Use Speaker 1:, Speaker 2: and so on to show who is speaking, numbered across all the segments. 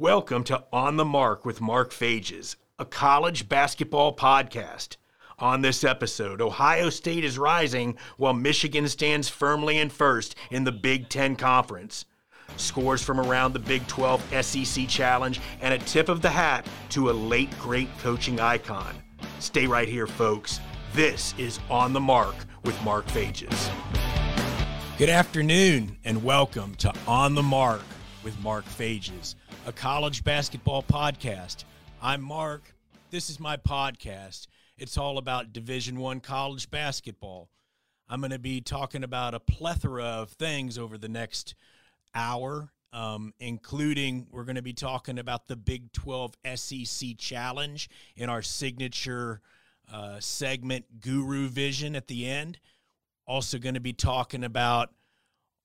Speaker 1: Welcome to On the Mark with Mark Fages, a college basketball podcast. On this episode, Ohio State is rising while Michigan stands firmly in first in the Big Ten Conference. Scores from around the Big 12 SEC Challenge and a tip of the hat to a late great coaching icon. Stay right here, folks. This is On the Mark with Mark Fages. Good afternoon and welcome to On the Mark with Mark Fages, a college basketball podcast. I'm Mark. This is my podcast. It's all about Division 1 college basketball. I'm going to be talking about a plethora of things over the next hour, um, including we're going to be talking about the Big 12 SEC Challenge in our signature uh, segment, Guru Vision, at the end. Also, going to be talking about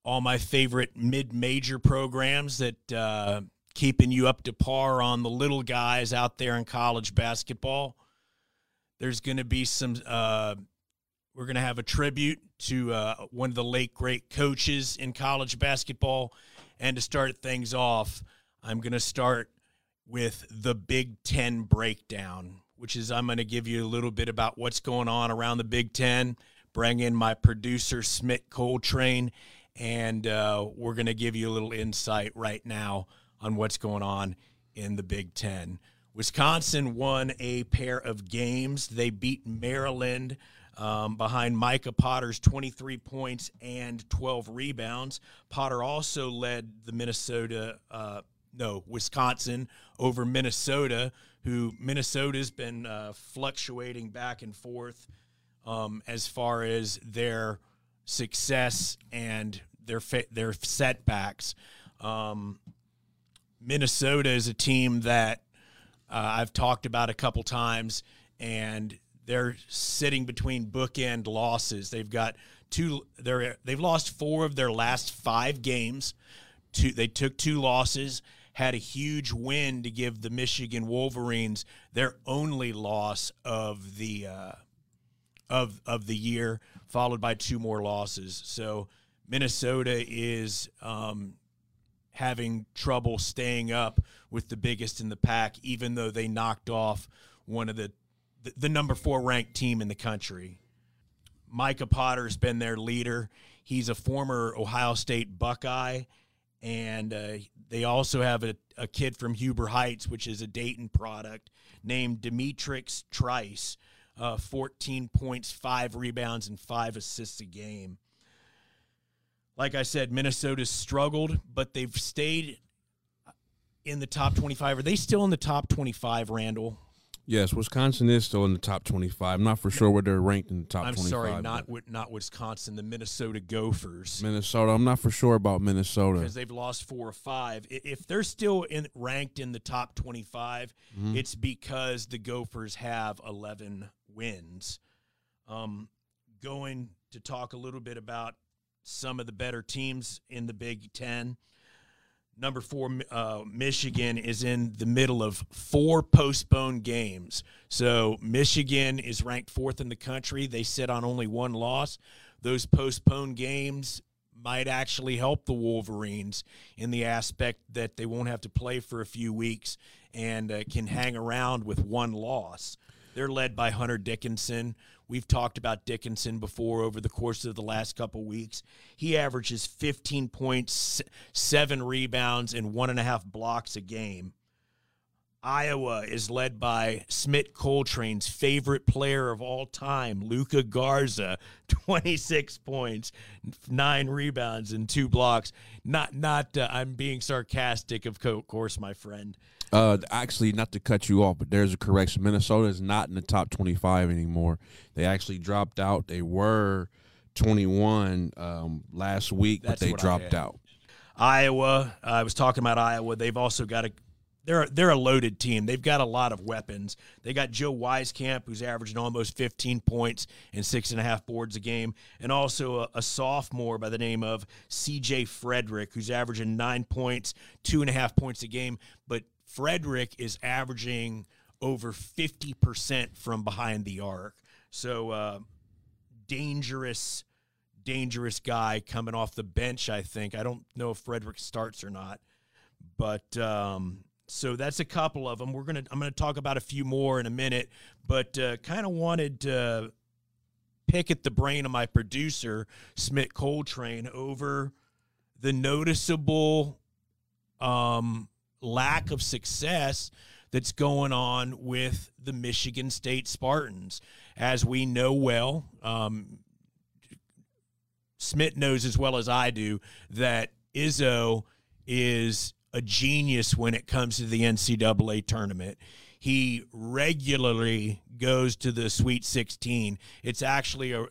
Speaker 1: all my favorite mid-major programs that uh, keeping you up to par on the little guys out there in college basketball. There's going to be some. Uh, we're going to have a tribute to uh, one of the late great coaches in college basketball, and to start things off, I'm going to start with the Big Ten breakdown, which is I'm going to give you a little bit about what's going on around the Big Ten. Bring in my producer Smith Coltrane and uh, we're going to give you a little insight right now on what's going on in the Big Ten. Wisconsin won a pair of games. They beat Maryland um, behind Micah Potter's 23 points and 12 rebounds. Potter also led the Minnesota, uh, no, Wisconsin over Minnesota, who Minnesota's been uh, fluctuating back and forth um, as far as their success and their their setbacks. Um, Minnesota is a team that uh, I've talked about a couple times, and they're sitting between bookend losses. They've got two. They're they've lost four of their last five games. Two, they took two losses. Had a huge win to give the Michigan Wolverines their only loss of the uh, of of the year, followed by two more losses. So Minnesota is um, having trouble staying up with the biggest in the pack, even though they knocked off one of the the, the number four ranked team in the country. Micah Potter's been their leader. He's a former Ohio State Buckeye, and uh, they also have a, a kid from Huber Heights, which is a Dayton product, named D'Mitrik Trice. Uh, 14 points, five rebounds, and five assists a game like I said, Minnesota's struggled, but they've stayed in the top 25. Are they still in the top 25, Randall?
Speaker 2: Yes, Wisconsin is still in the top 25. I'm not for sure where they're ranked in the top
Speaker 1: I'm
Speaker 2: 25.
Speaker 1: sorry, not not Wisconsin, the Minnesota Gophers.
Speaker 2: Minnesota. I'm not for sure about Minnesota
Speaker 1: because they've lost four or five. If they're still in ranked in the top 25, mm-hmm. it's because the Gophers have 11 wins. Um, going to talk a little bit about some of the better teams in the Big Ten. Number four, uh, Michigan is in the middle of four postponed games. So Michigan is ranked fourth in the country. They sit on only one loss. Those postponed games might actually help the Wolverines in the aspect that they won't have to play for a few weeks and uh, can hang around with one loss. They're led by Hunter Dickinson. We've talked about Dickinson before over the course of the last couple weeks. He averages 15 points, seven rebounds, and one and a half blocks a game. Iowa is led by Smith Coltrane's favorite player of all time, Luka Garza, 26 points, nine rebounds, and two blocks. Not, not. Uh, I'm being sarcastic, of course, my friend.
Speaker 2: Uh, actually, not to cut you off, but there's a correction. Minnesota is not in the top 25 anymore. They actually dropped out. They were 21 um, last week, That's but they dropped out.
Speaker 1: Iowa. I was talking about Iowa. They've also got a they're they're a loaded team. They've got a lot of weapons. They got Joe Wieskamp, who's averaging almost 15 points and six and a half boards a game, and also a, a sophomore by the name of C.J. Frederick, who's averaging nine points, two and a half points a game. But Frederick is averaging over 50% from behind the arc. So, uh, dangerous, dangerous guy coming off the bench, I think. I don't know if Frederick starts or not, but um, so that's a couple of them. We're gonna I'm gonna talk about a few more in a minute, but uh, kind of wanted to pick at the brain of my producer Smith Coltrane over the noticeable um, lack of success that's going on with the Michigan State Spartans. As we know well, um, Smith knows as well as I do that Izzo is a genius when it comes to the NCAA tournament. He regularly goes to the Sweet 16. It's actually a,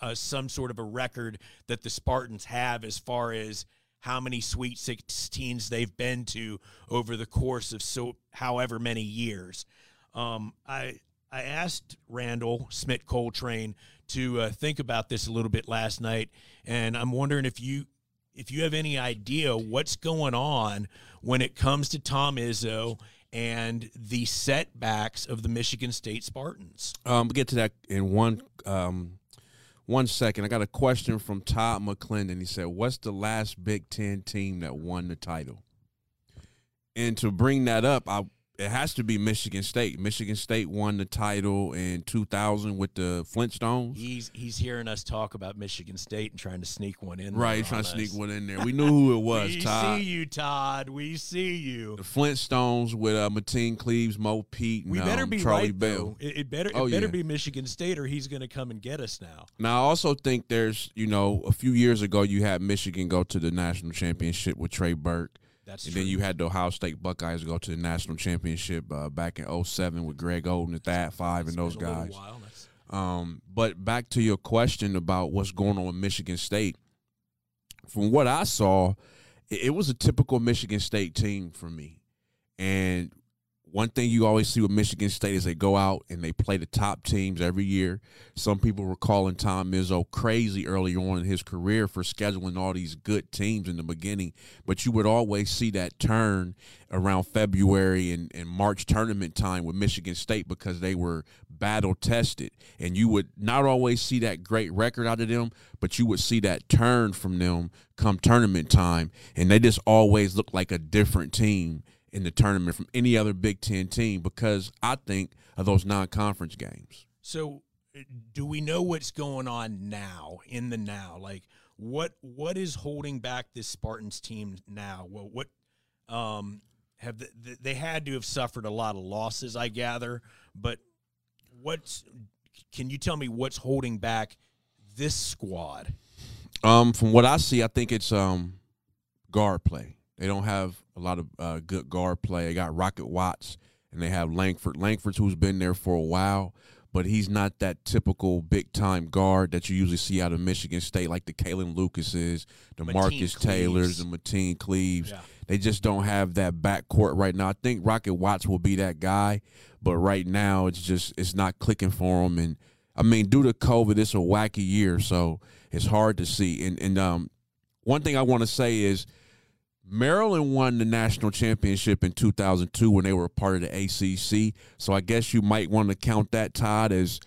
Speaker 1: a, some sort of a record that the Spartans have as far as how many Sweet 16s they've been to over the course of so however many years. Um, I I asked Randall Smith Coltrane to uh, think about this a little bit last night, and I'm wondering if you if you have any idea what's going on when it comes to Tom Izzo and the setbacks of the Michigan State Spartans.
Speaker 2: Um, we'll get to that in one um, one second. I got a question from Todd McClendon. He said, "What's the last Big Ten team that won the title?" And to bring that up, I it has to be Michigan State. Michigan State won the title in 2000 with the Flintstones.
Speaker 1: He's he's hearing us talk about Michigan State and trying to sneak one in.
Speaker 2: Right, trying to sneak one in there. We knew who it was. Todd.
Speaker 1: We
Speaker 2: Todd.
Speaker 1: see you, Todd. We see you.
Speaker 2: The Flintstones with uh, Mateen Cleaves, Mo Pete, and
Speaker 1: we better
Speaker 2: um,
Speaker 1: be
Speaker 2: Charlie
Speaker 1: right,
Speaker 2: Bell.
Speaker 1: It, it better
Speaker 2: oh,
Speaker 1: it better
Speaker 2: yeah.
Speaker 1: be Michigan State, or he's going to come and get us now.
Speaker 2: Now, I also think there's, you know, a few years ago you had Michigan go to the national championship with Trey Burke.
Speaker 1: That's
Speaker 2: and
Speaker 1: true.
Speaker 2: then you had the Ohio State Buckeyes go to the national championship uh, back in 07 with Greg Oden at that five and those
Speaker 1: It's been a little
Speaker 2: guys. Um, but back to your question about what's going on with Michigan State. From what I saw, it, it was a typical Michigan State team for me. And one thing you always see with Michigan State is they go out and they play the top teams every year. Some people were calling Tom Izzo crazy early on in his career for scheduling all these good teams in the beginning, but you would always see that turn around February and, and March tournament time with Michigan State because they were battle tested. And you would not always see that great record out of them, but you would see that turn from them come tournament time. And they just always look like a different team in the tournament from any other Big Ten team because I think of those non conference games.
Speaker 1: So, uh, do we know what's going on now in the now? Like, what what is holding back this Spartans team now? Well, what um, have the, they had to have suffered a lot of losses, I gather. But what's can you tell me what's holding back this squad?
Speaker 2: Um, from what I see, I think it's um guard play. They don't have a lot of uh, good guard play. They got Rocket Watts and they have Langford. Langford's who's been there for a while, but he's not that typical big time guard that you usually see out of Michigan State, like the Kalin Lucases, the
Speaker 1: Mateen
Speaker 2: Marcus Taylors,
Speaker 1: Cleaves.
Speaker 2: the Mateen Cleaves.
Speaker 1: Yeah.
Speaker 2: They just don't have that backcourt right now. I think Rocket Watts will be that guy, but right now it's just it's not clicking for him. And I mean, due to COVID, it's a wacky year, so it's hard to see. And and um, one thing I want to say is Maryland won the national championship in 2002 when they were a part of the ACC. So I guess you might want to count that Todd as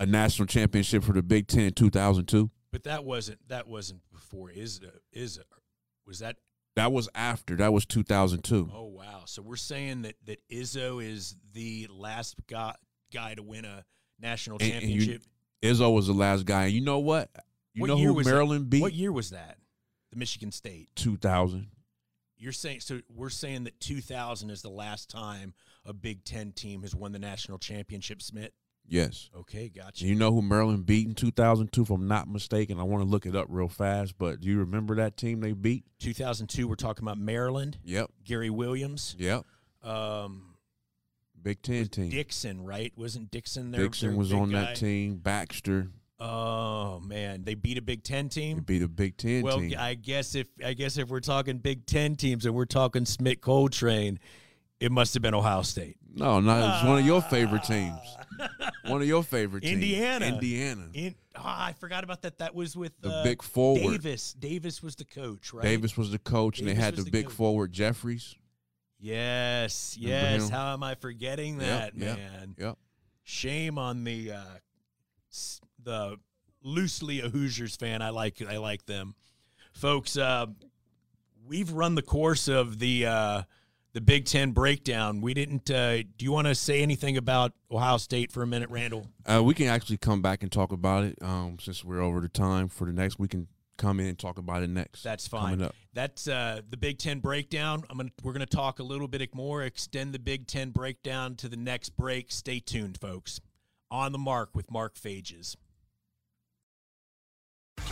Speaker 2: a national championship for the Big Ten in 2002.
Speaker 1: But that wasn't that wasn't before. Is is was that?
Speaker 2: That was after. That was 2002.
Speaker 1: Oh wow! So we're saying that that Izzo is the last guy guy to win a national
Speaker 2: And- and you-
Speaker 1: championship.
Speaker 2: Izzo was the last guy. And you know what? You
Speaker 1: What
Speaker 2: know
Speaker 1: year
Speaker 2: who
Speaker 1: was that?
Speaker 2: Maryland beat?
Speaker 1: What year was that? The Michigan State.
Speaker 2: 2000.
Speaker 1: You're saying so? We're saying that 2000 is the last time a Big Ten team has won the national championship. Smith.
Speaker 2: Yes.
Speaker 1: Okay, gotcha.
Speaker 2: You know who Maryland beat in 2002, if I'm not mistaken? I want to look it up real fast, but do you remember that team they beat?
Speaker 1: 2002. We're talking about Maryland.
Speaker 2: Yep.
Speaker 1: Gary Williams.
Speaker 2: Yep.
Speaker 1: Um,
Speaker 2: Big Ten team.
Speaker 1: Dixon, right? Wasn't Dixon there?
Speaker 2: Dixon was on
Speaker 1: guy?
Speaker 2: that team. Baxter.
Speaker 1: Oh man, they beat a Big Ten
Speaker 2: They
Speaker 1: team.
Speaker 2: beat a Big Ten
Speaker 1: Well,
Speaker 2: team.
Speaker 1: I guess if I guess if we're talking Big Ten teams and we're talking Smith Coltrane, it must have been Ohio State.
Speaker 2: no, no, it's one of your favorite teams. One of your favorite teams.
Speaker 1: Indiana.
Speaker 2: Indiana.
Speaker 1: In, ah, I forgot about that. That was with
Speaker 2: The
Speaker 1: uh,
Speaker 2: big forward.
Speaker 1: Davis. Davis was the coach, right?
Speaker 2: Davis was the coach, and they had the
Speaker 1: the
Speaker 2: big
Speaker 1: coach.
Speaker 2: forward Jeffries.
Speaker 1: Yes, yes. How am I forgetting that,
Speaker 2: yep,
Speaker 1: man?
Speaker 2: Yep.
Speaker 1: Shame on the uh, the loosely a Hoosiers fan. I like I like them, folks. Uh, we've run the course of the uh, the Big Ten breakdown. We didn't. Uh, do you want to say anything about Ohio State for a minute, Randall?
Speaker 2: Uh, we can actually come back and talk about it um, since we're over the time for the next. We can come in and talk about it next.
Speaker 1: That's fine. That's uh, the Big Ten breakdown. I'm gonna we're gonna talk a little bit more. Extend the Big Ten breakdown to the next break. Stay tuned, folks. On the mark with Mark Fages.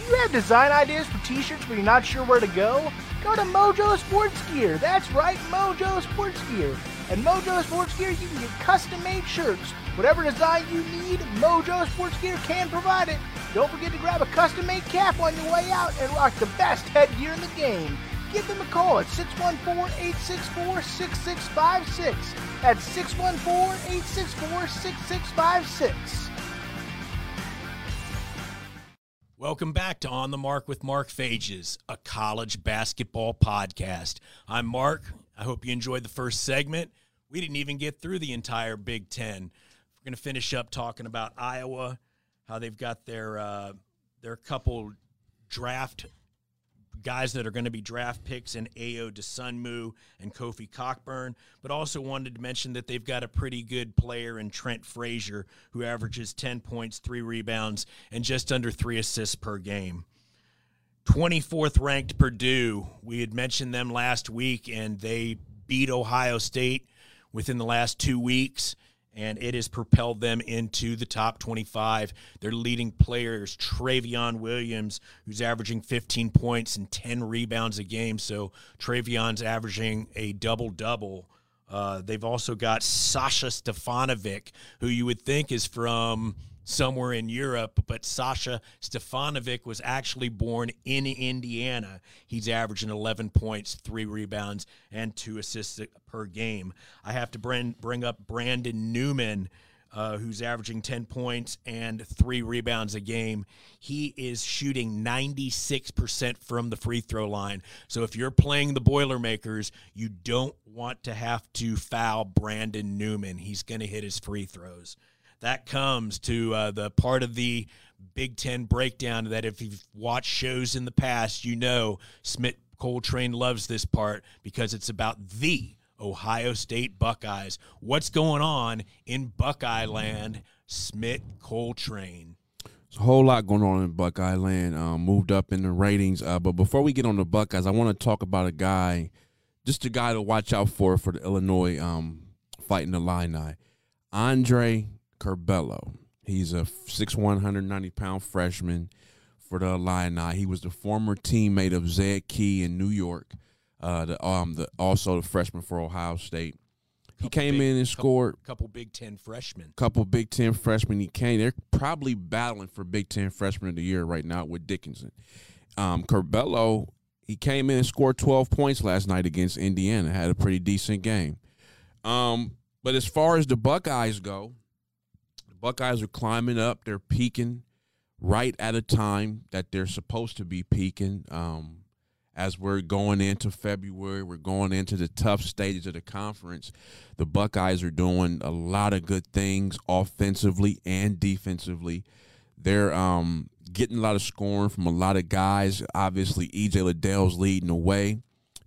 Speaker 3: Do you have design ideas for t-shirts but you're not sure where to go? Go to Mojo Sports Gear. That's right, Mojo Sports Gear. At Mojo Sports Gear, you can get custom-made shirts. Whatever design you need, Mojo Sports Gear can provide it. Don't forget to grab a custom-made cap on your way out and rock the best headgear in the game. Give them a call at 614-864-6656. That's 614-864-6656.
Speaker 1: Welcome back to On the Mark with Mark Fages, a college basketball podcast. I'm Mark. I hope you enjoyed the first segment. We didn't even get through the entire Big Ten. We're going to finish up talking about Iowa, how they've got their uh, their couple draft guys that are going to be draft picks in Ayo Dosunmu and Kofi Cockburn, but also wanted to mention that they've got a pretty good player in Trent Frazier who averages 10 points, 3 rebounds, and just under 3 assists per game. 24th ranked Purdue. We had mentioned them last week and they beat Ohio State within the last 2 weeks and it has propelled them into the top 25. Their leading players, Trevion Williams, who's averaging 15 points and 10 rebounds a game. So Trevion's averaging a double double. Uh, they've also got Sasha Stefanovic, who you would think is from somewhere in Europe, but Sasha Stefanovic was actually born in Indiana. He's averaging 11 points, three rebounds, and two assists per game. I have to bring, bring up Brandon Newman. Uh, who's averaging 10 points and three rebounds a game. He is shooting 96% from the free throw line. So if you're playing the Boilermakers, you don't want to have to foul Brandon Newman. He's going to hit his free throws that comes to uh, the part of the Big Ten breakdown that if you've watched shows in the past, you know Smith Coltrane loves this part because it's about the Ohio State Buckeyes. What's going on in Buckeye land? Smith Coltrane.
Speaker 2: There's a whole lot going on in Buckeye land. Um, moved up in the ratings. Uh, but before we get on the Buckeyes, I want to talk about a guy, just a guy to watch out for for the Illinois um, fighting the Illini. Andre Curbelo. He's a 6'1", 190 pound freshman for the Illini. He was the former teammate of Zed Key in New York. Uh, the um the also the freshman for Ohio State. He came big, in and scored
Speaker 1: a couple, couple Big Ten freshmen.
Speaker 2: Couple Big Ten freshmen. He came. They're probably battling for Big Ten freshman of the year right now with Dickinson. Um, Curbelo, he came in and scored 12 points last night against Indiana. Had a pretty decent game. Um, but as far as the Buckeyes go, Buckeyes are climbing up. They're peaking right at a time that they're supposed to be peaking. Um, as we're going into February, we're going into the tough stages of the conference. The Buckeyes are doing a lot of good things offensively and defensively. They're um, getting a lot of scoring from a lot of guys. Obviously, EJ Liddell's leading the way.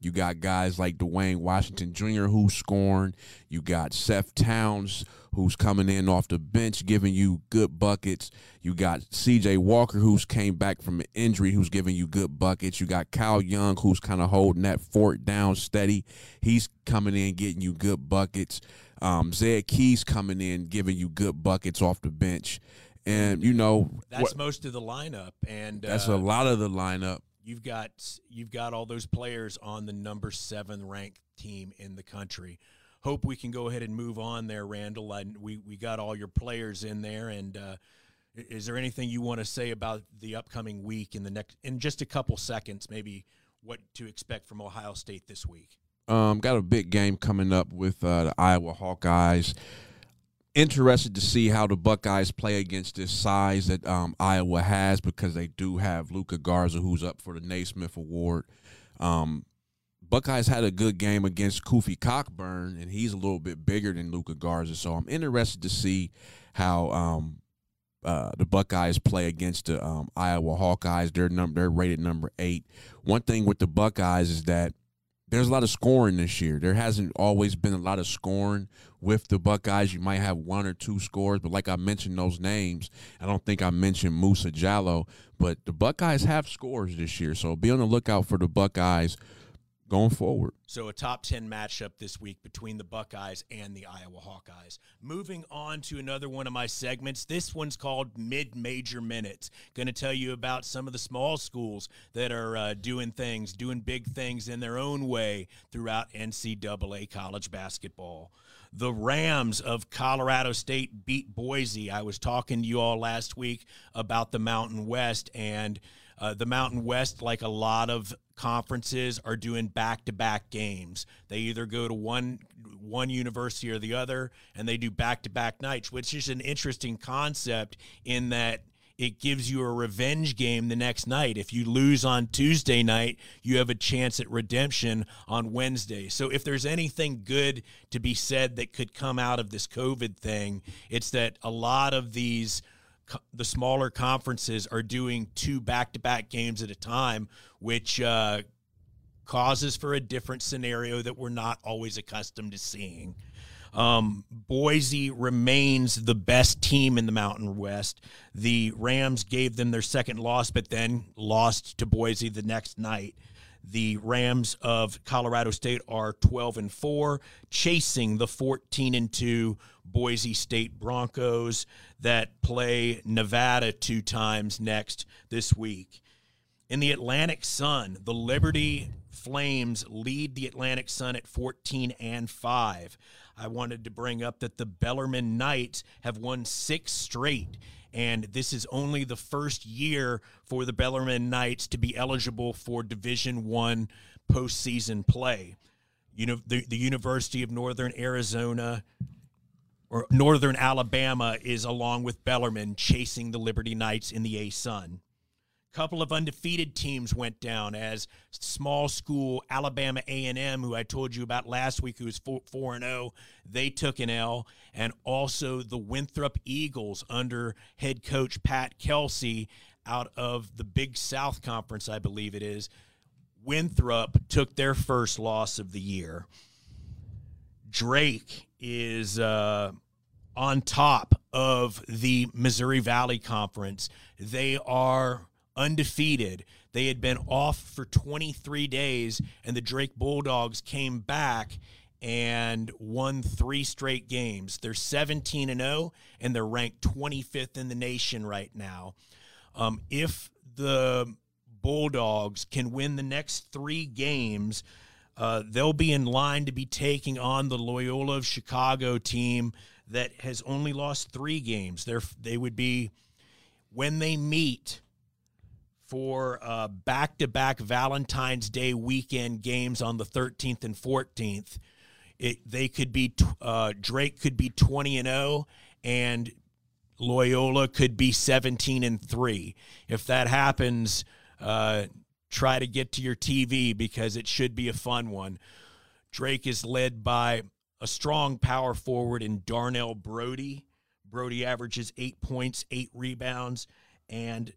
Speaker 2: You got guys like Duane Washington Jr. who's scoring. You got Seth Towns who's coming in off the bench giving you good buckets. You got CJ Walker who's came back from an injury who's giving you good buckets. You got Kyle Young who's kind of holding that fort down steady. He's coming in getting you good buckets. Um, Zed Key's coming in giving you good buckets off the bench. And you know
Speaker 1: that's what, most of the lineup, and
Speaker 2: that's uh, a lot of the lineup.
Speaker 1: You've got you've got all those players on the number seven ranked team in the country hope we can go ahead and move on there, Randall. We we got all your players in there, and uh, is there anything you want to say about the upcoming week in the next in just a couple seconds, maybe what to expect from Ohio State this week?
Speaker 2: Um, got a big game coming up with uh, the Iowa Hawkeyes. Interested to see how the Buckeyes play against this size that um, Iowa has because they do have Luka Garza, who's up for the Naismith Award. Um, Buckeyes had a good game against Kofi Cockburn, and he's a little bit bigger than Luka Garza. So I'm interested to see how um, uh, the Buckeyes play against the um, Iowa Hawkeyes. They're number they're rated number eight. One thing with the Buckeyes is that there's a lot of scoring this year. There hasn't always been a lot of scoring with the Buckeyes. You might have one or two scores, but like I mentioned those names, I don't think I mentioned Musa Jallow, but the Buckeyes have scores this year. So be on the lookout for the Buckeyes going forward.
Speaker 1: So a top 10 matchup this week between the Buckeyes and the Iowa Hawkeyes. Moving on to another one of my segments. This one's called Mid-Major Minutes. Going to tell you about some of the small schools that are uh, doing things, doing big things in their own way throughout NCAA college basketball. The Rams of Colorado State beat Boise. I was talking to you all last week about the Mountain West and – uh, the Mountain West, like a lot of conferences, are doing back-to-back games. They either go to one one university or the other, and they do back-to-back nights, which is an interesting concept in that it gives you a revenge game the next night. If you lose on Tuesday night, you have a chance at redemption on Wednesday. So if there's anything good to be said that could come out of this COVID thing, it's that a lot of these the smaller conferences are doing two back-to-back games at a time, which uh, causes for a different scenario that we're not always accustomed to seeing. Um, Boise remains the best team in the Mountain West. The Rams gave them their second loss, but then lost to Boise the next night. The Rams of Colorado State are 12 and 4, chasing the 14 and 2 Boise State Broncos that play Nevada two times next this week. In the Atlantic Sun, the Liberty Flames lead the Atlantic Sun at 14 and 5. I wanted to bring up that the Bellarmine Knights have won six straight and this is only the first year for the Bellarmine Knights to be eligible for Division One postseason play. You know, the, the University of Northern Arizona or Northern Alabama is along with Bellarmine chasing the Liberty Knights in the A Sun couple of undefeated teams went down as small school Alabama A&M who I told you about last week who was 4 and 0 they took an L and also the Winthrop Eagles under head coach Pat Kelsey out of the Big South Conference I believe it is. Winthrop took their first loss of the year. Drake is uh, on top of the Missouri Valley Conference. They are undefeated. They had been off for 23 days, and the Drake Bulldogs came back and won three straight games. They're 17 and 0, and they're ranked 25th in the nation right now. Um, if the Bulldogs can win the next three games, uh, they'll be in line to be taking on the Loyola of Chicago team that has only lost three games. They're, they would be, when they meet, for back to back Valentine's Day weekend games on the 13th and 14th. It, they could be uh, Drake could be 20 and 0 and Loyola could be 17 and 3. If that happens, uh, try to get to your TV because it should be a fun one. Drake is led by a strong power forward in Darnell Brodie. Brodie averages eight points, eight rebounds, and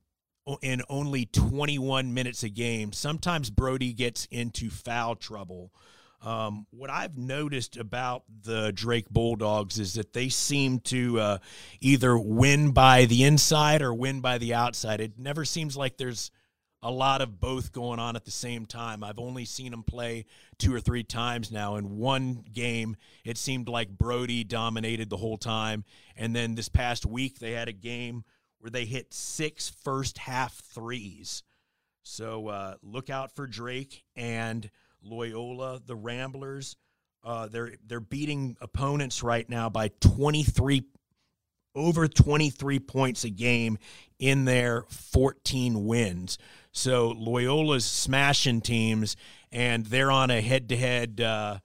Speaker 1: in only 21 minutes a game. Sometimes Brodie gets into foul trouble. Um, what I've noticed about the Drake Bulldogs is that they seem to uh, either win by the inside or win by the outside. It never seems like there's a lot of both going on at the same time. I've only seen them play two or three times now. In one game, it seemed like Brodie dominated the whole time. And then this past week, they had a game – where they hit six first half threes. So uh, look out for Drake and Loyola, the Ramblers. Uh, they're they're beating opponents right now by 23 over 23 points a game in their 14 wins. So Loyola's smashing teams, and they're on a head-to-head uh,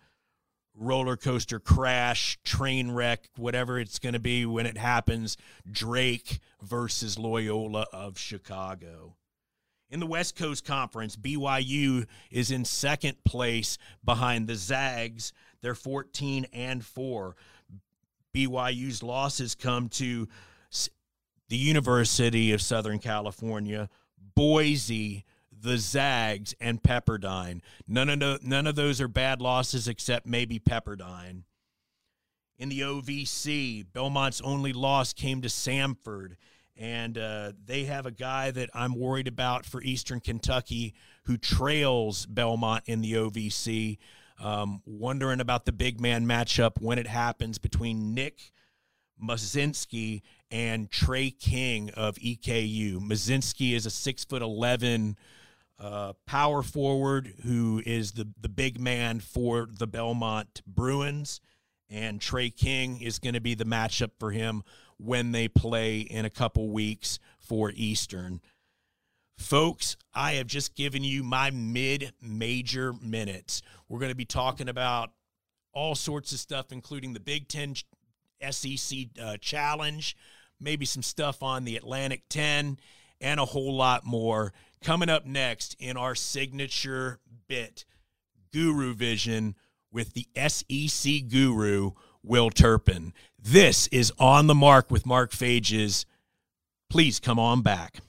Speaker 1: roller coaster crash, train wreck, whatever it's going to be when it happens, Drake versus Loyola of Chicago. In the West Coast Conference, BYU is in second place behind the Zags. They're 14 and 4. BYU's losses come to the University of Southern California, Boise, the Zags, and Pepperdine. None of none of those are bad losses except maybe Pepperdine. In the OVC, Belmont's only loss came to Samford, and uh, they have a guy that I'm worried about for Eastern Kentucky who trails Belmont in the OVC. Um, wondering about the big man matchup when it happens between Nick Muszynski and Trey King of EKU. Muszynski is a six foot eleven uh, power forward who is the the big man for the Belmont Bruins, and Trey King is going to be the matchup for him when they play in a couple weeks for Eastern. Folks, I have just given you my mid major minutes. We're going to be talking about all sorts of stuff, including the Big Ten SEC uh, Challenge, maybe some stuff on the Atlantic 10, and a whole lot more. Coming up next in our signature bit, Guru Vision with the SEC guru, Will Turpin. This is On the Mark with Mark Fages. Please come on back.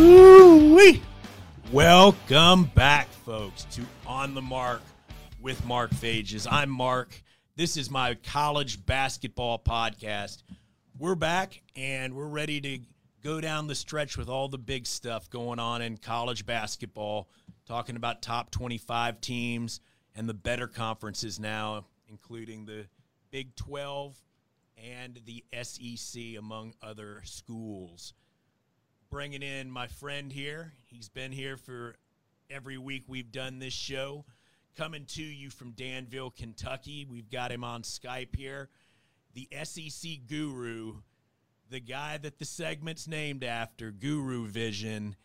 Speaker 1: Woo-wee. Welcome back, folks, to On the Mark with Mark Fages. I'm Mark. This is my college basketball podcast. We're back and we're ready to go down the stretch with all the big stuff going on in college basketball, talking about top 25 teams and the better conferences now, including the Big 12 and the SEC, among other schools bringing in my friend here. He's been here for every week we've done this show. Coming to you from Danville, Kentucky. We've got him on Skype here. The SEC guru, the guy that the segment's named after, Guru Vision.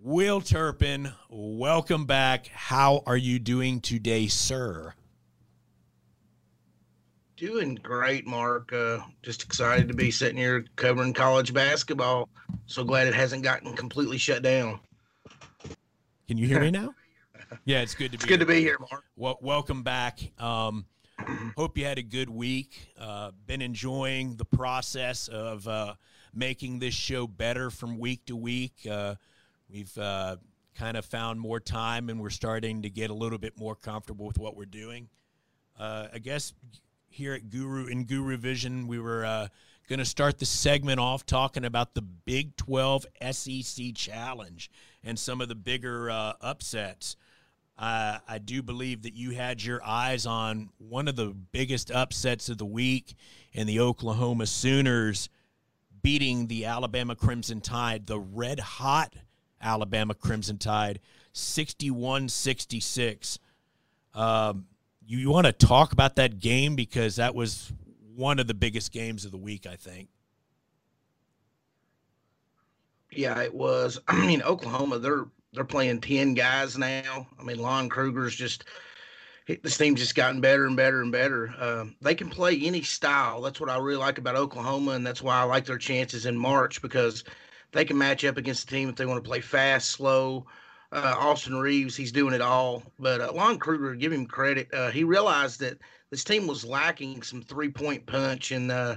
Speaker 1: Will Turpin, welcome back. How are you doing today, sir?
Speaker 4: Doing great, Mark. Uh, just excited to be sitting here covering college basketball. So glad it hasn't gotten completely shut down.
Speaker 1: Can you hear me now? Yeah, it's good to
Speaker 4: it's
Speaker 1: be.
Speaker 4: good to be here, Mark.
Speaker 1: Well, welcome back. Um, hope you had a good week. Uh, been enjoying the process of uh, making this show better from week to week. Uh, we've uh, kind of found more time, and we're starting to get a little bit more comfortable with what we're doing. Uh, I guess here at Guru in Guru Vision, we were uh, going to start the segment off talking about the Big 12 SEC Challenge and some of the bigger uh, upsets. Uh, I do believe that you had your eyes on one of the biggest upsets of the week in the Oklahoma Sooners beating the Alabama Crimson Tide, the red hot Alabama Crimson Tide, 61 66. Um, you, want to talk about that game because that was one of the biggest games of the week, I think.
Speaker 4: Yeah, it was. I mean, Oklahoma, they're they're playing ten guys now. I mean, Lon Kruger's just this team's just gotten better and better and better. Um, they can play any style. That's what I really like about Oklahoma, and that's why I like their chances in March because they can match up against the team if they want to play fast, slow. Uh, Austin Reaves, he's doing it all. But uh, Lon Kruger, give him credit. Uh, he realized that this team was lacking some three point punch, and uh,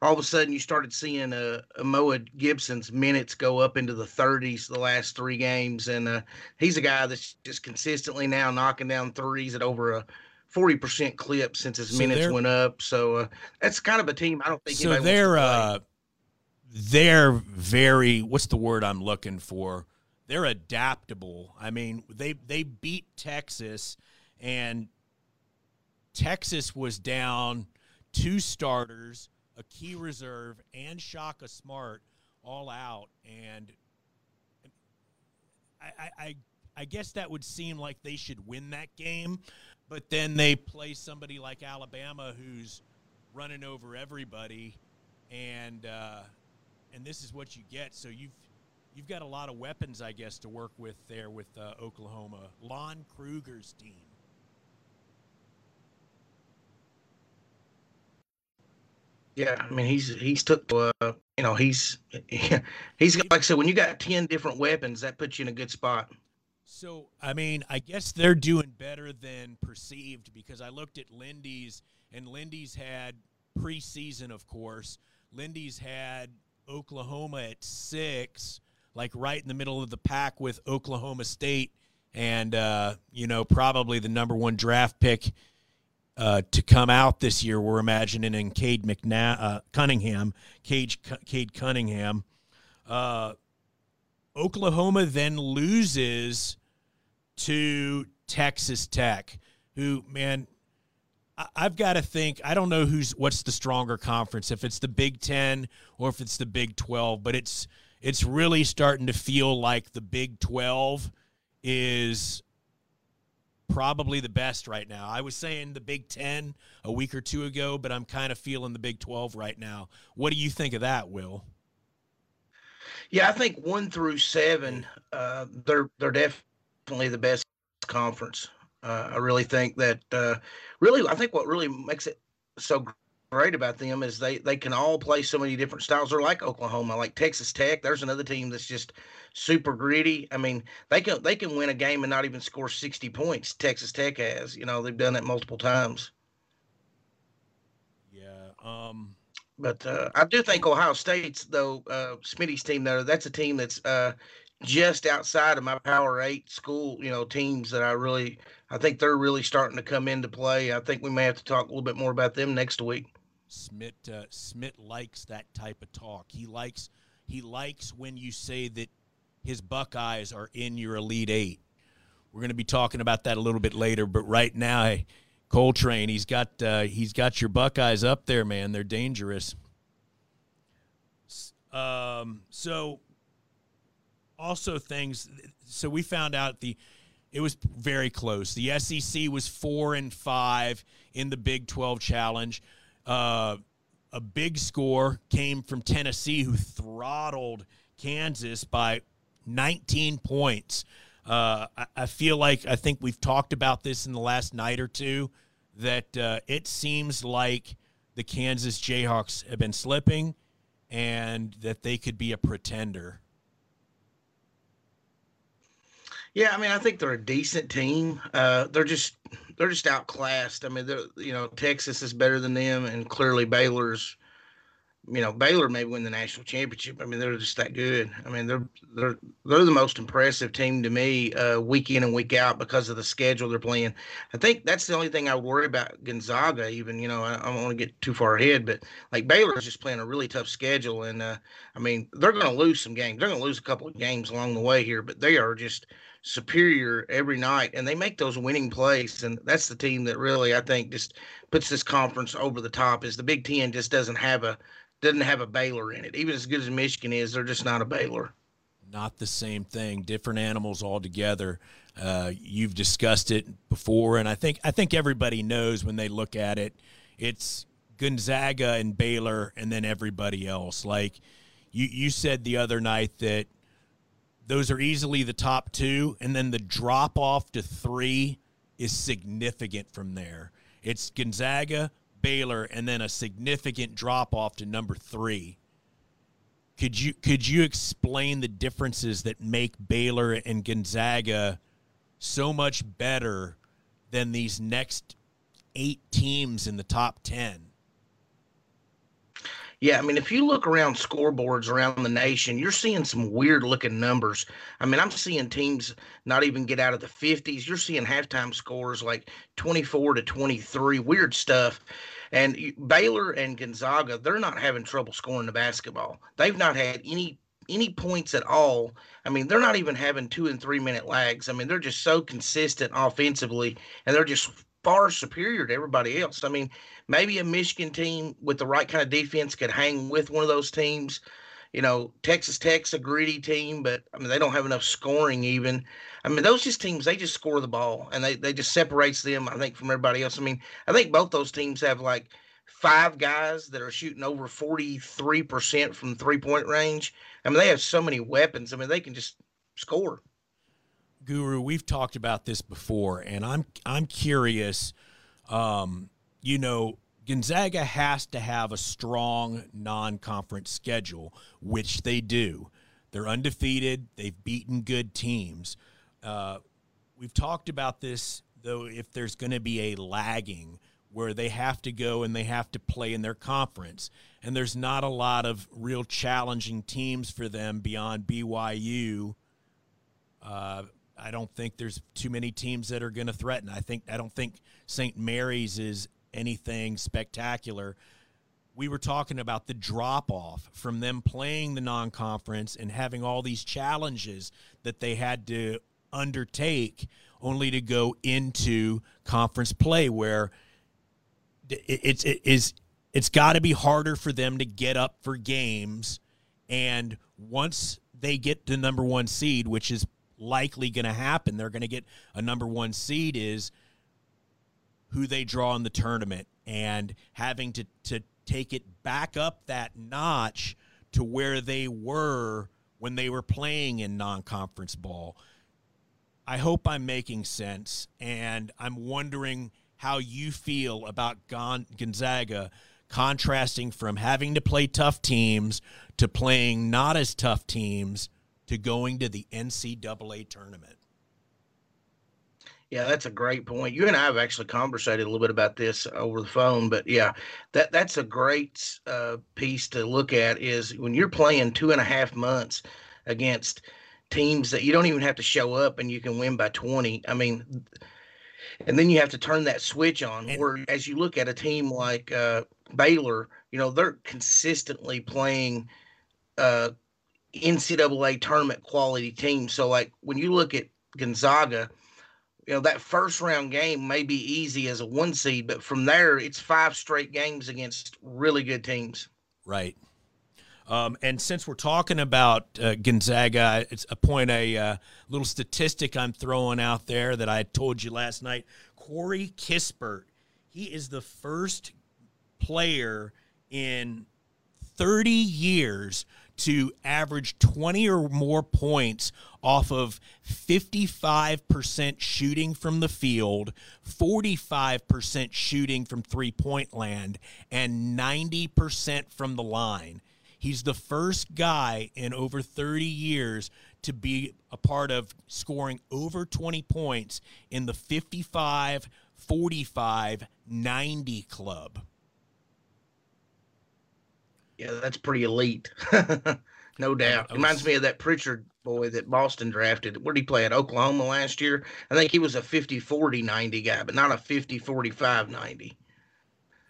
Speaker 4: all of a sudden you started seeing uh, Moa Gibson's minutes go up into the 30s the last three games, and uh, he's a guy that's just consistently now knocking down threes at over a 40% clip since his so minutes went up. So uh, that's kind of a team I don't think.
Speaker 1: So they're uh, they're very what's the word I'm looking for? They're adaptable. I mean, they they beat Texas and Texas was down two starters, a key reserve, and Shaka Smart all out. And I, I, I guess that would seem like they should win that game. But then they play somebody like Alabama who's running over everybody. And, uh, and this is what you get. So you've you've got a lot of weapons, I guess, to work with there with uh, Oklahoma. Lon Kruger's team.
Speaker 4: Yeah, I mean he's he's took uh, you know he's he's like I said when you got ten different weapons that puts you in a good spot.
Speaker 1: So I mean I guess they're doing better than perceived because I looked at Lindy's and Lindy's had preseason of course. Lindy's had Oklahoma at six, like right in the middle of the pack with Oklahoma State, and uh, you know probably the number one draft pick uh, to come out this year. We're imagining in Cade McNa- uh, Cunningham, Cade, Cade Cunningham. Uh, Oklahoma then loses to Texas Tech, who man, I've got to think. I don't know who's what's the stronger conference, if it's the Big Ten or if it's the Big Twelve, but it's it's really starting to feel like the Big Twelve is probably the best right now. I was saying the Big Ten a week or two ago, but I'm kind of feeling the Big 12 right now. What do you think of that, Will?
Speaker 4: Yeah, I think one through seven, uh, they're they're definitely the best conference. Uh, I really think that uh, really, I think what really makes it so great about them is they they can all play so many different styles. They're like Oklahoma, like Texas Tech. There's another team that's just super gritty. I mean, they can they can win a game and not even score 60 points. Texas Tech has. You know, they've done that multiple times.
Speaker 1: Yeah. Um
Speaker 4: but uh, I do think Ohio State's though uh, Smitty's team though that's a team that's uh, just outside of my Power Eight school, you know, teams that I really I think they're really starting to come into play. I think we may have to talk a little bit more about them next week.
Speaker 1: Smith uh, Smith likes that type of talk. He likes he likes when you say that his Buckeyes are in your Elite Eight. We're going to be talking about that a little bit later, but right now, Coltrane, he's got uh, he's got your Buckeyes up there, man. They're dangerous. Um, so also things. So we found out the it was very close. The SEC was four and five in the Big Twelve Challenge. Uh, a big score came from Tennessee, who throttled Kansas by 19 points. Uh, I, I, feel like I think we've talked about this in the last night or two that uh, it seems like the Kansas Jayhawks have been slipping and that they could be a pretender.
Speaker 4: Yeah, I mean, I think they're a decent team. Uh, they're just they're just outclassed. I mean, you know Texas is better than them, and clearly Baylor's you know Baylor may win the national championship. I mean, they're just that good. I mean, they're they're they're the most impressive team to me, uh, week in and week out because of the schedule they're playing. I think that's the only thing I worry about Gonzaga. Even you know, I, I don't want to get too far ahead, but like Baylor is just playing a really tough schedule, and uh, I mean, they're going to lose some games. They're going to lose a couple of games along the way here, but they are just superior every night, and they make those winning plays. And that's the team that really I think just puts this conference over the top. Is the Big Ten just doesn't have a doesn't have a Baylor in it. Even as good as Michigan is, they're just not a Baylor.
Speaker 1: Not the same thing. Different animals altogether. Uh, you've discussed it before, and I think I think everybody knows when they look at it. It's Gonzaga and Baylor, and then everybody else. Like you, you said the other night that those are easily the top two, and then the drop off to three is significant from there. It's Gonzaga, Baylor, and then a significant drop off to number three. Could you could you explain the differences that make Baylor and Gonzaga so much better than these next eight teams in the top ten?
Speaker 4: Yeah, I mean, if you look around scoreboards around the nation, you're seeing some weird looking numbers. I mean, I'm seeing teams not even get out of the 50s. You're seeing halftime scores like 24 to 23, weird stuff. And Baylor and Gonzaga, they're not having trouble scoring the basketball. They've not had any any points at all. I mean, they're not even having two and three minute lags. I mean, they're just so consistent offensively, and they're just far superior to everybody else. I mean, maybe a Michigan team with the right kind of defense could hang with one of those teams. You know, Texas Tech's a gritty team, but I mean they don't have enough scoring even. I mean, those just teams they just score the ball and they, they just separates them, I think, from everybody else. I mean, I think both those teams have like five guys that are shooting over 43% from three point range. I mean, they have so many weapons. I mean, they can just score.
Speaker 1: Guru, we've talked about this before, and I'm I'm curious. Um, you know, Gonzaga has to have a strong non conference schedule, which they do. They're undefeated, they've beaten good teams. Uh, we've talked about this, though, if there's going to be a lagging where they have to go and they have to play in their conference. And there's not a lot of real challenging teams for them beyond BYU. Uh, I don't think there's too many teams that are going to threaten. I think I don't think St. Mary's is anything spectacular. We were talking about the drop off from them playing the non conference and having all these challenges that they had to undertake only to go into conference play where it's it is it's got to be harder for them to get up for games and once they get the number 1 seed which is likely going to happen they're going to get a number 1 seed is who they draw in the tournament and having to, to take it back up that notch to where they were when they were playing in non conference ball. I hope I'm making sense, and I'm wondering how you feel about Gonzaga contrasting from having to play tough teams to playing not as tough teams to going to the NCAA tournament.
Speaker 4: Yeah, that's a great point. You and I have actually conversated a little bit about this over the phone, but yeah, that that's a great uh, piece to look at. Is when you're playing two and a half months against teams that you don't even have to show up and you can win by 20. I mean, and then you have to turn that switch on. And, where as you look at a team like uh, Baylor, you know they're consistently playing uh, NCAA tournament quality team. So like when you look at Gonzaga you know that first round game may be easy as a one seed, but from there it's five straight games against really good teams.
Speaker 1: Right. Um, and since we're talking about uh, Gonzaga, it's a point, a uh, little statistic I'm throwing out there that I told you last night. Corey Kispert, he is the first player in 30 years to average 20 or more points off of 55% shooting from the field, 45% shooting from three point land, and 90% from the line. He's the first guy in over 30 years to be a part of scoring over 20 points in the 55 45 90 club.
Speaker 4: Yeah, that's pretty elite. no doubt. Was, Reminds me of that Pritchard boy that Boston drafted. Where did he play at Oklahoma last year? I think he was a 50 40 90 guy, but not a 50 45 90.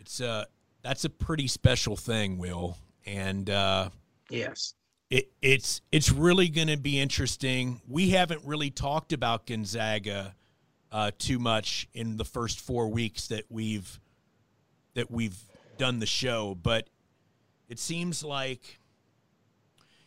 Speaker 1: It's a, that's a pretty special thing, Will. And uh
Speaker 4: yes.
Speaker 1: It, it's it's really going to be interesting. We haven't really talked about Gonzaga uh, too much in the first four weeks that we've that we've done the show, but it seems like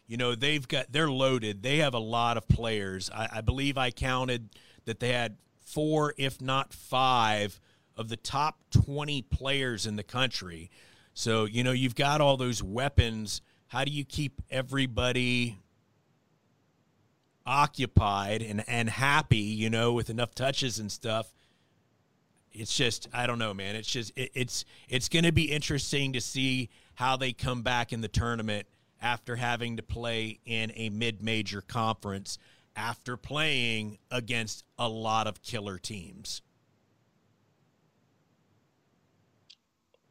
Speaker 1: you know they've got they're loaded. They have a lot of players. I, I, believe i counted that they had four if not five of the top 20 players in the country. So you know you've got all those weapons. How do you keep everybody occupied and, and happy you know with enough touches and stuff? It's just i don't know man. It's just it, it's it's going to be interesting to see how they come back in the tournament after having to play in a mid-major conference after playing against a lot of killer teams.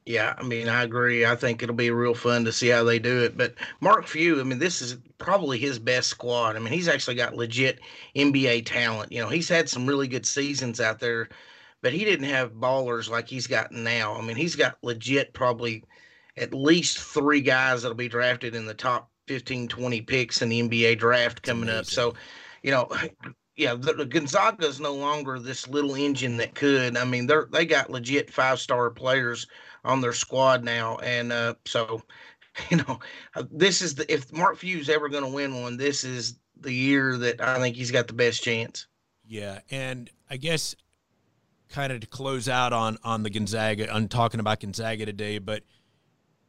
Speaker 4: Yeah, I mean, I agree. I think it'll be real fun to see how they do it. But Mark Few, I mean, this is probably his best squad. I mean, he's actually got legit NBA talent. You know, he's had some really good seasons out there, but he didn't have ballers like he's got now. I mean, he's got legit probably at least three guys that'll be drafted in the top 15, 20 picks in the NBA draft coming up. So, you know, yeah, the, the Gonzaga is no longer this little engine that could. I mean, they're they got legit five star players on their squad now, and uh, so you know, uh, this is the if Mark Few's ever going to win one, this is the year that I think he's got the best chance.
Speaker 1: Yeah, and I guess kind of to close out on on the Gonzaga, on talking about Gonzaga today, but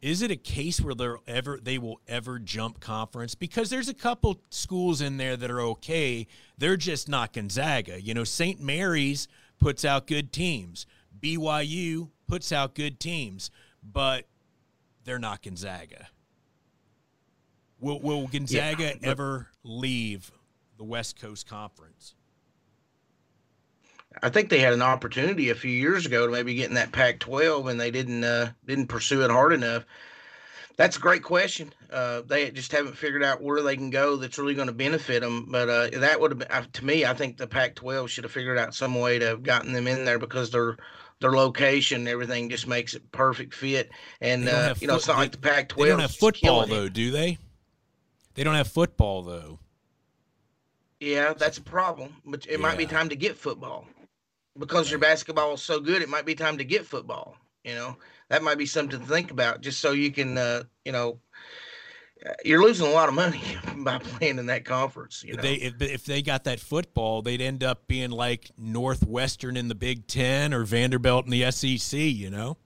Speaker 1: is it a case where they're ever they will ever jump conference? Because there's a couple schools in there that are okay. They're just not Gonzaga. You know, St. Mary's puts out good teams. BYU puts out good teams, but they're not Gonzaga. Will, will Gonzaga yeah, but, ever leave the West Coast Conference?
Speaker 4: I think they had an opportunity a few years ago to maybe get in that Pac-12, and they didn't uh, didn't pursue it hard enough. That's a great question. Uh, they just haven't figured out where they can go that's really going to benefit them. But uh, that would have been, uh, to me, I think the Pac-12 should have figured out some way to have gotten them in there because their their location, everything just makes it perfect fit. And uh, you know, it's not like the Pac-12.
Speaker 1: They don't have football though, do they? They don't have football though.
Speaker 4: Yeah, that's a problem. But it yeah. might be time to get football because your basketball is so good. It might be time to get football. You know, that might be something to think about, just so you can, uh, you know, uh, you're losing a lot of money by playing in that conference. You know?
Speaker 1: They if, if they got that football, they'd end up being like Northwestern in the Big Ten or Vanderbilt in the SEC. You know.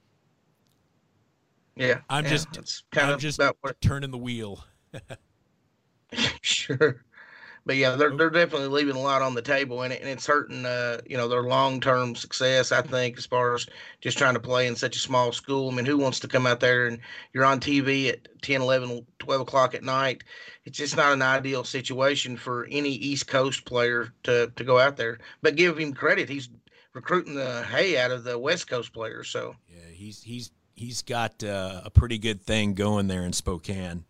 Speaker 4: Yeah,
Speaker 1: I'm
Speaker 4: yeah,
Speaker 1: just kind I'm of just what... turning the wheel.
Speaker 4: sure but yeah, they're they're definitely leaving a lot on the table, and, it, and it's hurting, uh, you know, their long term success. I think as far as just trying to play in such a small school. I mean, who wants to come out there and you're on TV at 10, 11, 12 o'clock at night? It's just not an ideal situation for any East Coast player to to go out there. But give him credit, he's recruiting the hay out of the West Coast players. So
Speaker 1: yeah, he's he's he's got uh, a pretty good thing going there in Spokane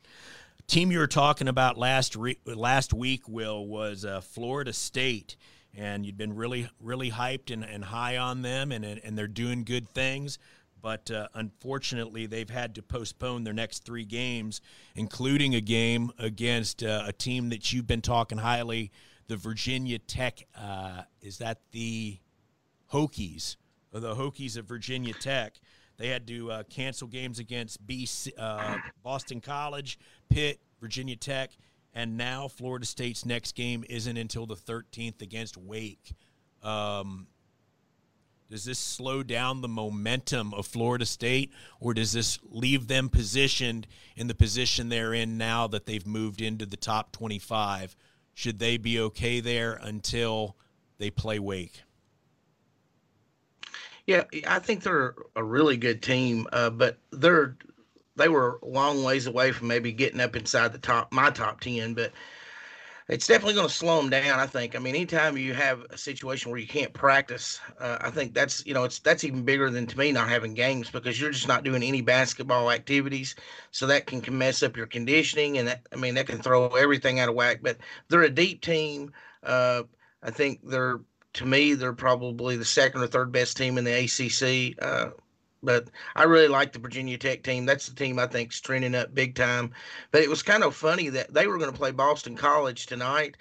Speaker 1: team you were talking about last re- last week, Will, was uh, Florida State, and you'd been really really hyped and, and high on them, and and they're doing good things. But uh, unfortunately, they've had to postpone their next three games, including a game against uh, a team that you've been talking highly, the Virginia Tech. Uh, is that the Hokies? Or the Hokies of Virginia Tech. They had to uh, cancel games against BC, uh, Boston College, Pitt, Virginia Tech, and now Florida State's next game isn't until the 13th against Wake. Um, does this slow down the momentum of Florida State, or does this leave them positioned in the position they're in now that they've moved into the top 25? Should they be okay there until they play Wake?
Speaker 4: Yeah, I think they're a really good team, uh, but they're they were a long ways away from maybe getting up inside the top my top ten. But it's definitely going to slow them down. I think. I mean, anytime you have a situation where you can't practice, uh, I think that's you know it's that's even bigger than to me not having games because you're just not doing any basketball activities. So that can, mess up your conditioning, and that, I mean that can throw everything out of whack. But they're a deep team. Uh, I think they're to me, they're probably the second or third best team in the ACC. Uh, but I really like the Virginia Tech team. That's the team I think is trending up big time. But it was kind of funny that they were going to play Boston College tonight,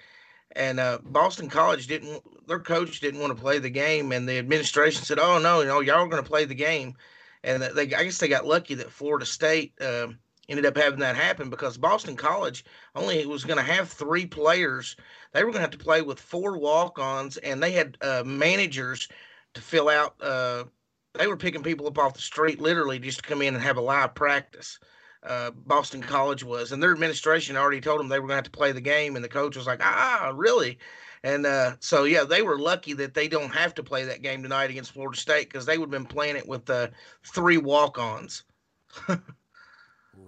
Speaker 4: and uh, Boston College didn't. Their coach didn't want to play the game, and the administration said, "Oh no, you know, y'all are going to play the game." And they, I guess they got lucky that Florida State. Uh, ended up having that happen because Boston College only was going to have three players. They were going to have to play with four walk-ons, and they had uh, managers to fill out. Uh, they were picking people up off the street, literally, just to come in and have a live practice. Uh, Boston College was, and their administration already told them they were going to have to play the game, and the coach was like, "Ah, really?" And uh, so, yeah, they were lucky that they don't have to play that game tonight against Florida State because they would have been playing it with uh, three walk-ons.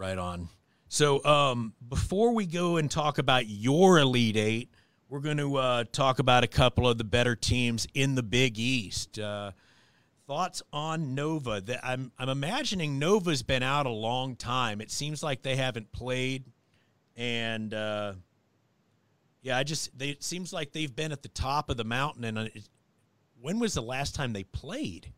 Speaker 1: Right on. So um, before we go and talk about your Elite Eight, we're going to uh, talk about a couple of the better teams in the Big East. Uh, thoughts on Nova? That I'm I'm imagining Nova's been out a long time. It seems like they haven't played, and uh, yeah, I just they, it seems like they've been at the top of the mountain. And uh, when was the last time they played?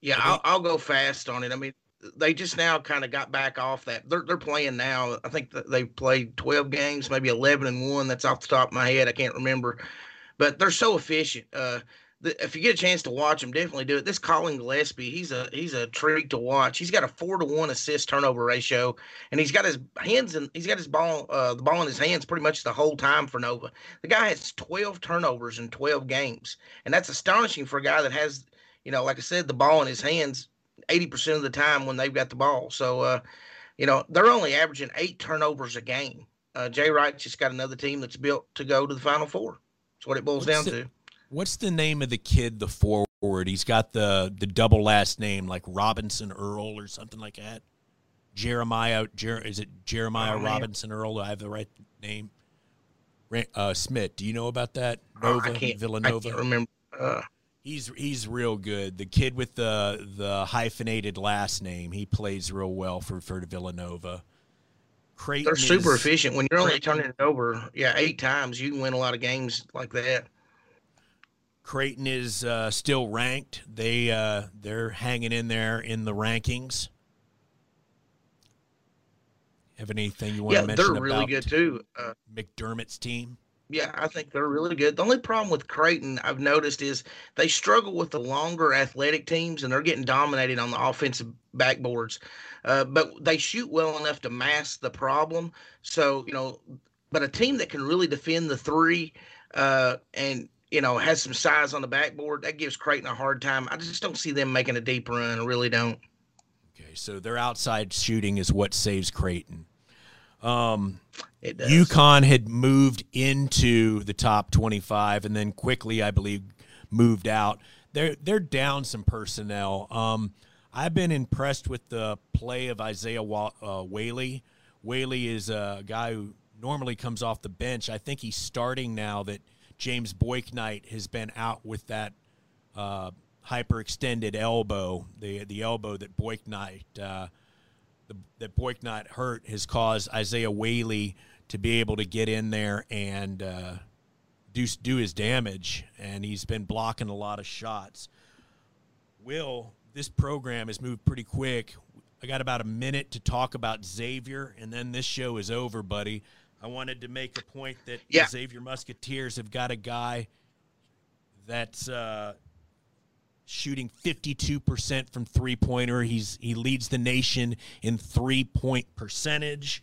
Speaker 4: Yeah, I'll, I'll go fast on it. I mean, they just now kind of got back off that. They're they're playing now. I think they've played 12 games, maybe 11 and one. That's off the top of my head. I can't remember, but they're so efficient. Uh, the, if you get a chance to watch them, definitely do it. This Collin Gillespie, he's a he's a treat to watch. He's got a four to one assist turnover ratio, and he's got his hands and he's got his ball uh, the ball in his hands pretty much the whole time for Nova. The guy has 12 turnovers in 12 games, and that's astonishing for a guy that has you know, like I said, the ball in his hands 80% of the time when they've got the ball. So, uh, you know, they're only averaging eight turnovers a game. Uh, Jay Wright just got another team that's built to go to the Final Four. That's what it boils what's down
Speaker 1: the,
Speaker 4: to.
Speaker 1: What's the name of the kid, the forward forward. He's got the the double last name like Robinson Earl or something like that. Jeremiah, Jer, is it Jeremiah oh, Robinson Earl? Do I have the right name? Uh, Smith, do you know about that?
Speaker 4: Nova, oh, I Villanova. I can't remember. Uh,
Speaker 1: he's he's real good. The kid with the the hyphenated last name, he plays real well for for Villanova.
Speaker 4: Creighton They're super is, efficient. When you're only turning it over, yeah, eight times, you can win a lot of games like that.
Speaker 1: Creighton is uh, still ranked. They uh, they're hanging in there in the rankings. Have anything you want
Speaker 4: yeah,
Speaker 1: to mention?
Speaker 4: Yeah, they're really good too. Uh,
Speaker 1: McDermott's team.
Speaker 4: Yeah, I think they're really good. The only problem with Creighton I've noticed is they struggle with the longer athletic teams, and they're getting dominated on the offensive backboards. Uh, but they shoot well enough to mask the problem. So you know, but a team that can really defend the three uh, and you know, has some size on the backboard, that gives Creighton a hard time. I just don't see them making a deep run. I really don't.
Speaker 1: Okay, so their outside shooting is what saves Creighton. Um, UConn had moved into the top 25 and then quickly, I believe, moved out. They're they're down some personnel. Um, I've been impressed with the play of Isaiah uh, Whaley. Whaley is a guy who normally comes off the bench. I think he's starting now that – James Bouknight has been out with that uh, hyperextended elbow, the the elbow that Bouknight uh, the, that Bouknight hurt has caused Isaiah Whaley to be able to get in there and uh, do do his damage, and he's been blocking a lot of shots. Will this program has moved pretty quick. I got about a minute to talk about Xavier, and then this show is over, buddy. I wanted to make a point that yeah. Xavier Musketeers have got a guy that's uh, shooting 52% from three pointer. He's he leads the nation in three point percentage.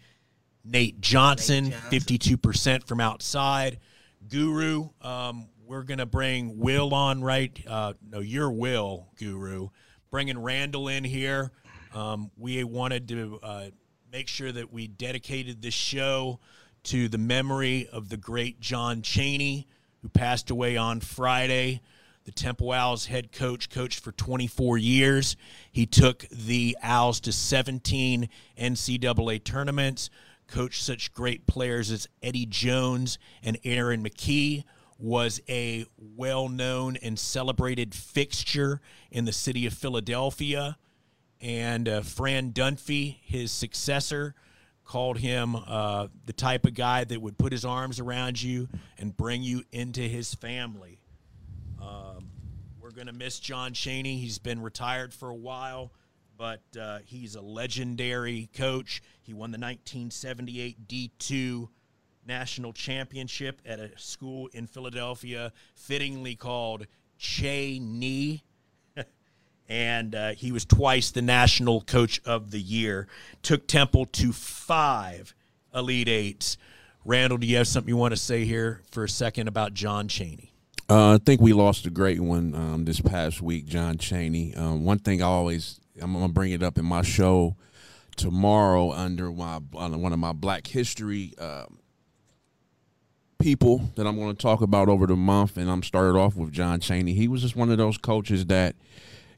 Speaker 1: Nate Johnson, Nate Johnson. 52% from outside. Guru, um, we're gonna bring Will on right. Uh, no, you're Will Guru. Bringing Randall in here. Um, we wanted to uh, make sure that we dedicated this show to the memory of the great John Chaney, who passed away on Friday. The Temple Owls head coach, coached for 24 years. He took the Owls to 17 NCAA tournaments, coached such great players as Eddie Jones and Aaron McKie, was a well known and celebrated fixture in the city of Philadelphia. And uh, Fran Dunphy, his successor, called him uh, the type of guy that would put his arms around you and bring you into his family. Going to miss John Chaney. He's been retired for a while, but uh, he's a legendary coach. He won the 1978 D2 national championship at a school in Philadelphia, fittingly called Cheyney and uh, he was twice the national coach of the year. Took Temple to five Elite Eights. Randall, do you have something you want to say here for a second about John Chaney?
Speaker 2: Uh, I think we lost a great one um, this past week, John Chaney. Um, one thing I always, I'm gonna bring it up in my show tomorrow under my one of my Black History uh, people that I'm going to talk about over the month, and I'm started off with John Chaney. He was just one of those coaches that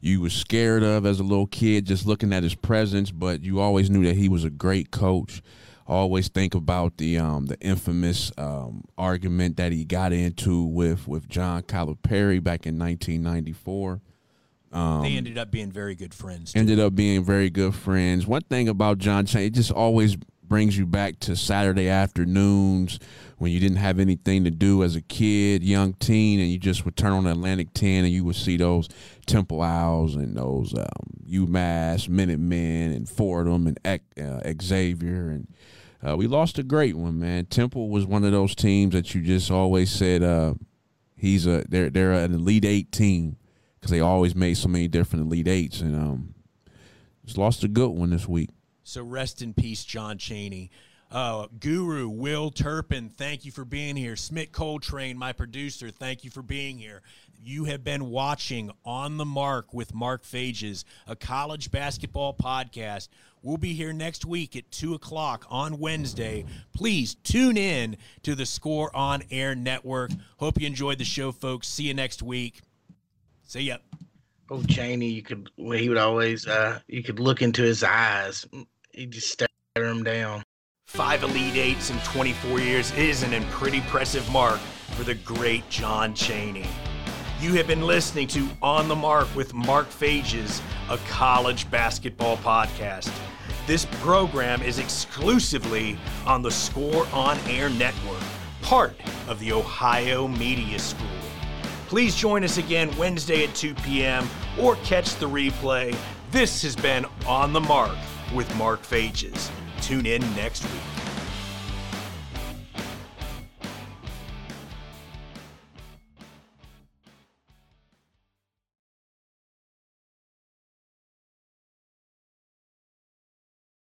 Speaker 2: you was scared of as a little kid just looking at his presence, but you always knew that he was a great coach. Always think about the um, the infamous um, argument that he got into with with John Calipari back in 1994.
Speaker 1: Um, they ended up being very good friends.
Speaker 2: Too. Ended up being very good friends. One thing about John it just always brings you back to Saturday afternoons when you didn't have anything to do as a kid, young teen, and you just would turn on Atlantic 10 and you would see those Temple Owls and those um, UMass, Minutemen, and Fordham and uh, Xavier. And uh, we lost a great one, man. Temple was one of those teams that you just always said uh, he's a they're they're an Elite Eight team because they always made so many different Elite Eights, and um, just lost a good one this week.
Speaker 1: So rest in peace, John Chaney. Uh, Guru, Will Turpin, thank you for being here. Smith Coltrane, my producer, thank you for being here. You have been watching On the Mark with Mark Fages, a college basketball podcast. We'll be here next week at 2 o'clock on Wednesday. Please tune in to the Score On Air Network. Hope you enjoyed the show, folks. See you next week. See ya.
Speaker 4: Oh, Chaney, you could well, he would always uh you could look into his eyes. He just stare him down.
Speaker 1: Five Elite Eights in 24 years is an pretty impressive mark for the great John Chaney. You have been listening to On the Mark with Mark Fages, a college basketball podcast. This program is exclusively on the Score on Air Network, part of the Ohio Media School. Please join us again Wednesday at 2 p.m. or catch the replay. This has been On the Mark with Mark Fages. Tune in next week.